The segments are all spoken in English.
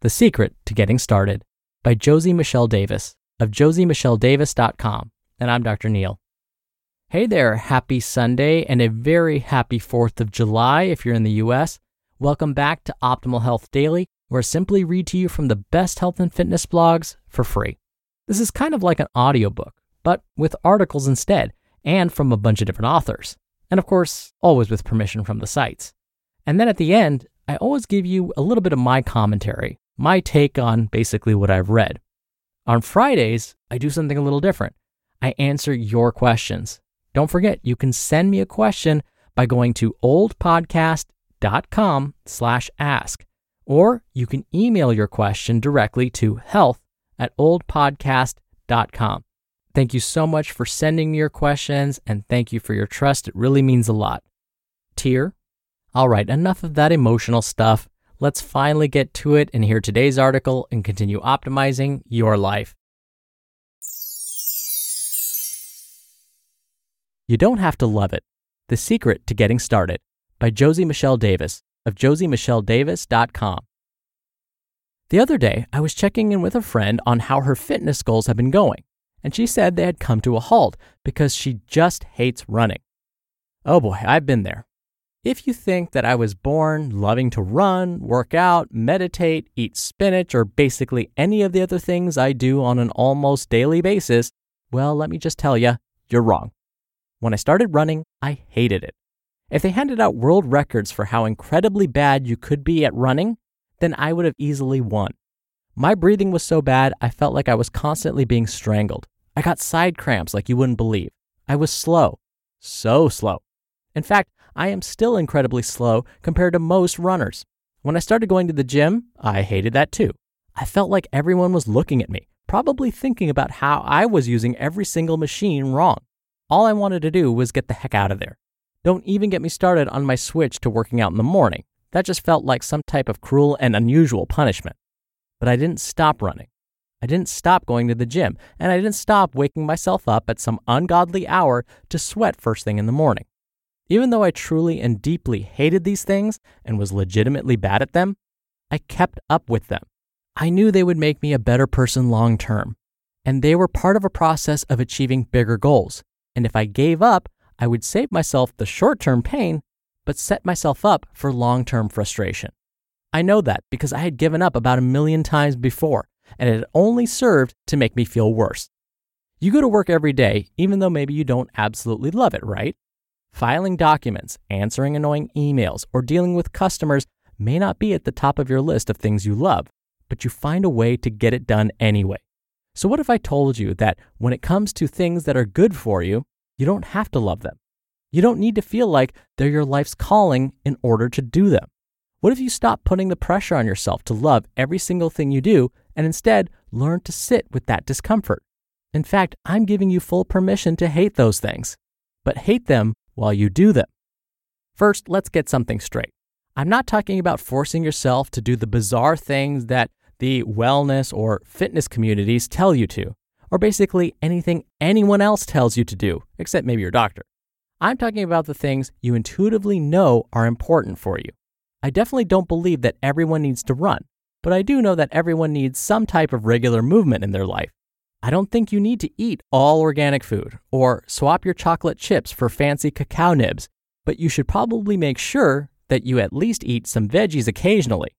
The secret to getting started by Josie Michelle Davis of josiemichelledavis.com. And I'm Dr. Neal. Hey there, happy Sunday and a very happy 4th of July if you're in the US. Welcome back to Optimal Health Daily, where I simply read to you from the best health and fitness blogs for free. This is kind of like an audiobook, but with articles instead, and from a bunch of different authors. And of course, always with permission from the sites. And then at the end, I always give you a little bit of my commentary my take on basically what I've read. On Fridays, I do something a little different. I answer your questions. Don't forget, you can send me a question by going to oldpodcast.com slash ask, or you can email your question directly to health at oldpodcast.com. Thank you so much for sending me your questions, and thank you for your trust. It really means a lot. Tear? All right, enough of that emotional stuff. Let's finally get to it and hear today's article and continue optimizing your life. You don't have to love it. The Secret to Getting Started by Josie Michelle Davis of josiemichelledavis.com. The other day, I was checking in with a friend on how her fitness goals have been going, and she said they had come to a halt because she just hates running. Oh boy, I've been there. If you think that I was born loving to run, work out, meditate, eat spinach, or basically any of the other things I do on an almost daily basis, well, let me just tell you, you're wrong. When I started running, I hated it. If they handed out world records for how incredibly bad you could be at running, then I would have easily won. My breathing was so bad, I felt like I was constantly being strangled. I got side cramps like you wouldn't believe. I was slow. So slow. In fact, I am still incredibly slow compared to most runners. When I started going to the gym, I hated that too. I felt like everyone was looking at me, probably thinking about how I was using every single machine wrong. All I wanted to do was get the heck out of there. Don't even get me started on my switch to working out in the morning. That just felt like some type of cruel and unusual punishment. But I didn't stop running. I didn't stop going to the gym, and I didn't stop waking myself up at some ungodly hour to sweat first thing in the morning. Even though I truly and deeply hated these things and was legitimately bad at them, I kept up with them. I knew they would make me a better person long term, and they were part of a process of achieving bigger goals. And if I gave up, I would save myself the short term pain, but set myself up for long term frustration. I know that because I had given up about a million times before, and it had only served to make me feel worse. You go to work every day, even though maybe you don't absolutely love it, right? Filing documents, answering annoying emails, or dealing with customers may not be at the top of your list of things you love, but you find a way to get it done anyway. So, what if I told you that when it comes to things that are good for you, you don't have to love them? You don't need to feel like they're your life's calling in order to do them. What if you stop putting the pressure on yourself to love every single thing you do and instead learn to sit with that discomfort? In fact, I'm giving you full permission to hate those things, but hate them while you do them. First, let's get something straight. I'm not talking about forcing yourself to do the bizarre things that the wellness or fitness communities tell you to, or basically anything anyone else tells you to do, except maybe your doctor. I'm talking about the things you intuitively know are important for you. I definitely don't believe that everyone needs to run, but I do know that everyone needs some type of regular movement in their life. I don't think you need to eat all organic food or swap your chocolate chips for fancy cacao nibs. but you should probably make sure that you at least eat some veggies occasionally.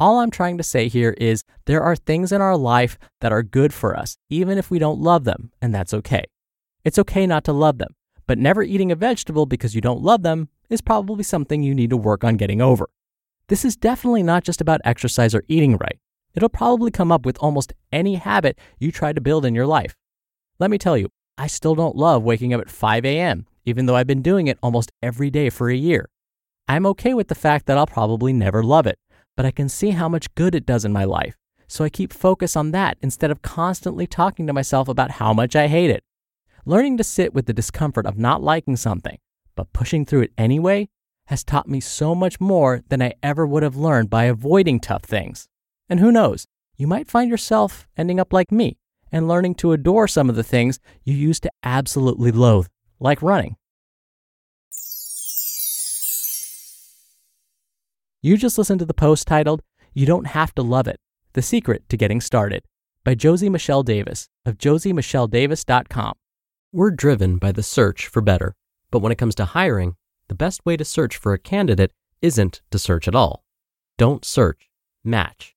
All I'm trying to say here is there are things in our life that are good for us, even if we don't love them, and that's okay. It's okay not to love them, but never eating a vegetable because you don't love them is probably something you need to work on getting over. This is definitely not just about exercise or eating right. It'll probably come up with almost any habit you try to build in your life. Let me tell you, I still don't love waking up at 5 a.m., even though I've been doing it almost every day for a year. I'm okay with the fact that I'll probably never love it, but I can see how much good it does in my life. So I keep focus on that instead of constantly talking to myself about how much I hate it. Learning to sit with the discomfort of not liking something, but pushing through it anyway, has taught me so much more than I ever would have learned by avoiding tough things. And who knows, you might find yourself ending up like me and learning to adore some of the things you used to absolutely loathe, like running. You just listened to the post titled, You Don't Have to Love It The Secret to Getting Started by Josie Michelle Davis of josiemichelledavis.com. We're driven by the search for better, but when it comes to hiring, the best way to search for a candidate isn't to search at all. Don't search, match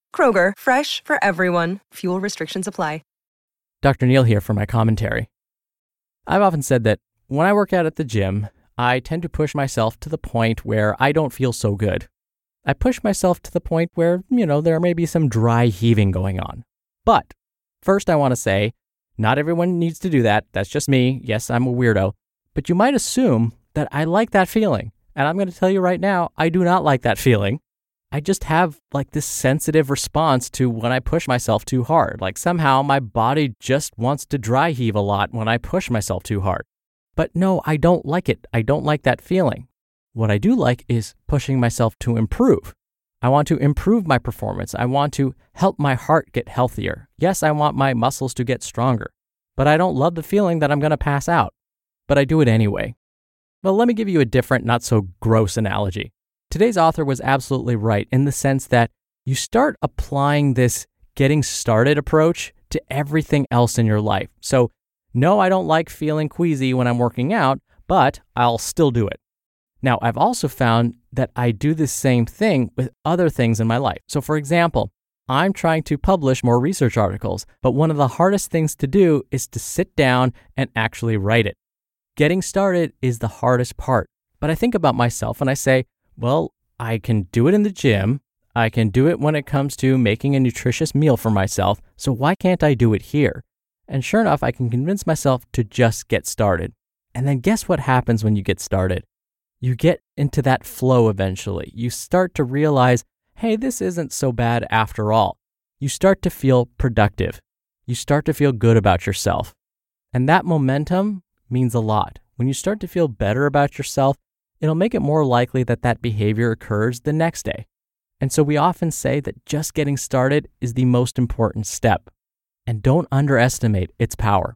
Kroger, fresh for everyone. Fuel restrictions apply. Dr. Neal here for my commentary. I've often said that when I work out at the gym, I tend to push myself to the point where I don't feel so good. I push myself to the point where, you know, there may be some dry heaving going on. But first, I want to say, not everyone needs to do that. That's just me. Yes, I'm a weirdo. But you might assume that I like that feeling. And I'm going to tell you right now, I do not like that feeling. I just have like this sensitive response to when I push myself too hard. Like somehow my body just wants to dry heave a lot when I push myself too hard. But no, I don't like it. I don't like that feeling. What I do like is pushing myself to improve. I want to improve my performance. I want to help my heart get healthier. Yes, I want my muscles to get stronger. But I don't love the feeling that I'm going to pass out. But I do it anyway. Well, let me give you a different, not so gross analogy. Today's author was absolutely right in the sense that you start applying this getting started approach to everything else in your life. So, no, I don't like feeling queasy when I'm working out, but I'll still do it. Now, I've also found that I do the same thing with other things in my life. So, for example, I'm trying to publish more research articles, but one of the hardest things to do is to sit down and actually write it. Getting started is the hardest part. But I think about myself and I say, well, I can do it in the gym. I can do it when it comes to making a nutritious meal for myself. So why can't I do it here? And sure enough, I can convince myself to just get started. And then guess what happens when you get started? You get into that flow eventually. You start to realize, hey, this isn't so bad after all. You start to feel productive. You start to feel good about yourself. And that momentum means a lot. When you start to feel better about yourself, it'll make it more likely that that behavior occurs the next day. And so we often say that just getting started is the most important step. And don't underestimate its power.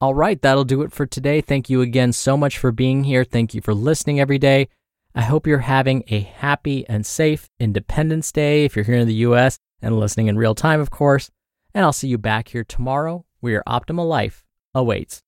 All right, that'll do it for today. Thank you again so much for being here. Thank you for listening every day. I hope you're having a happy and safe Independence Day if you're here in the US and listening in real time, of course. And I'll see you back here tomorrow where your optimal life awaits.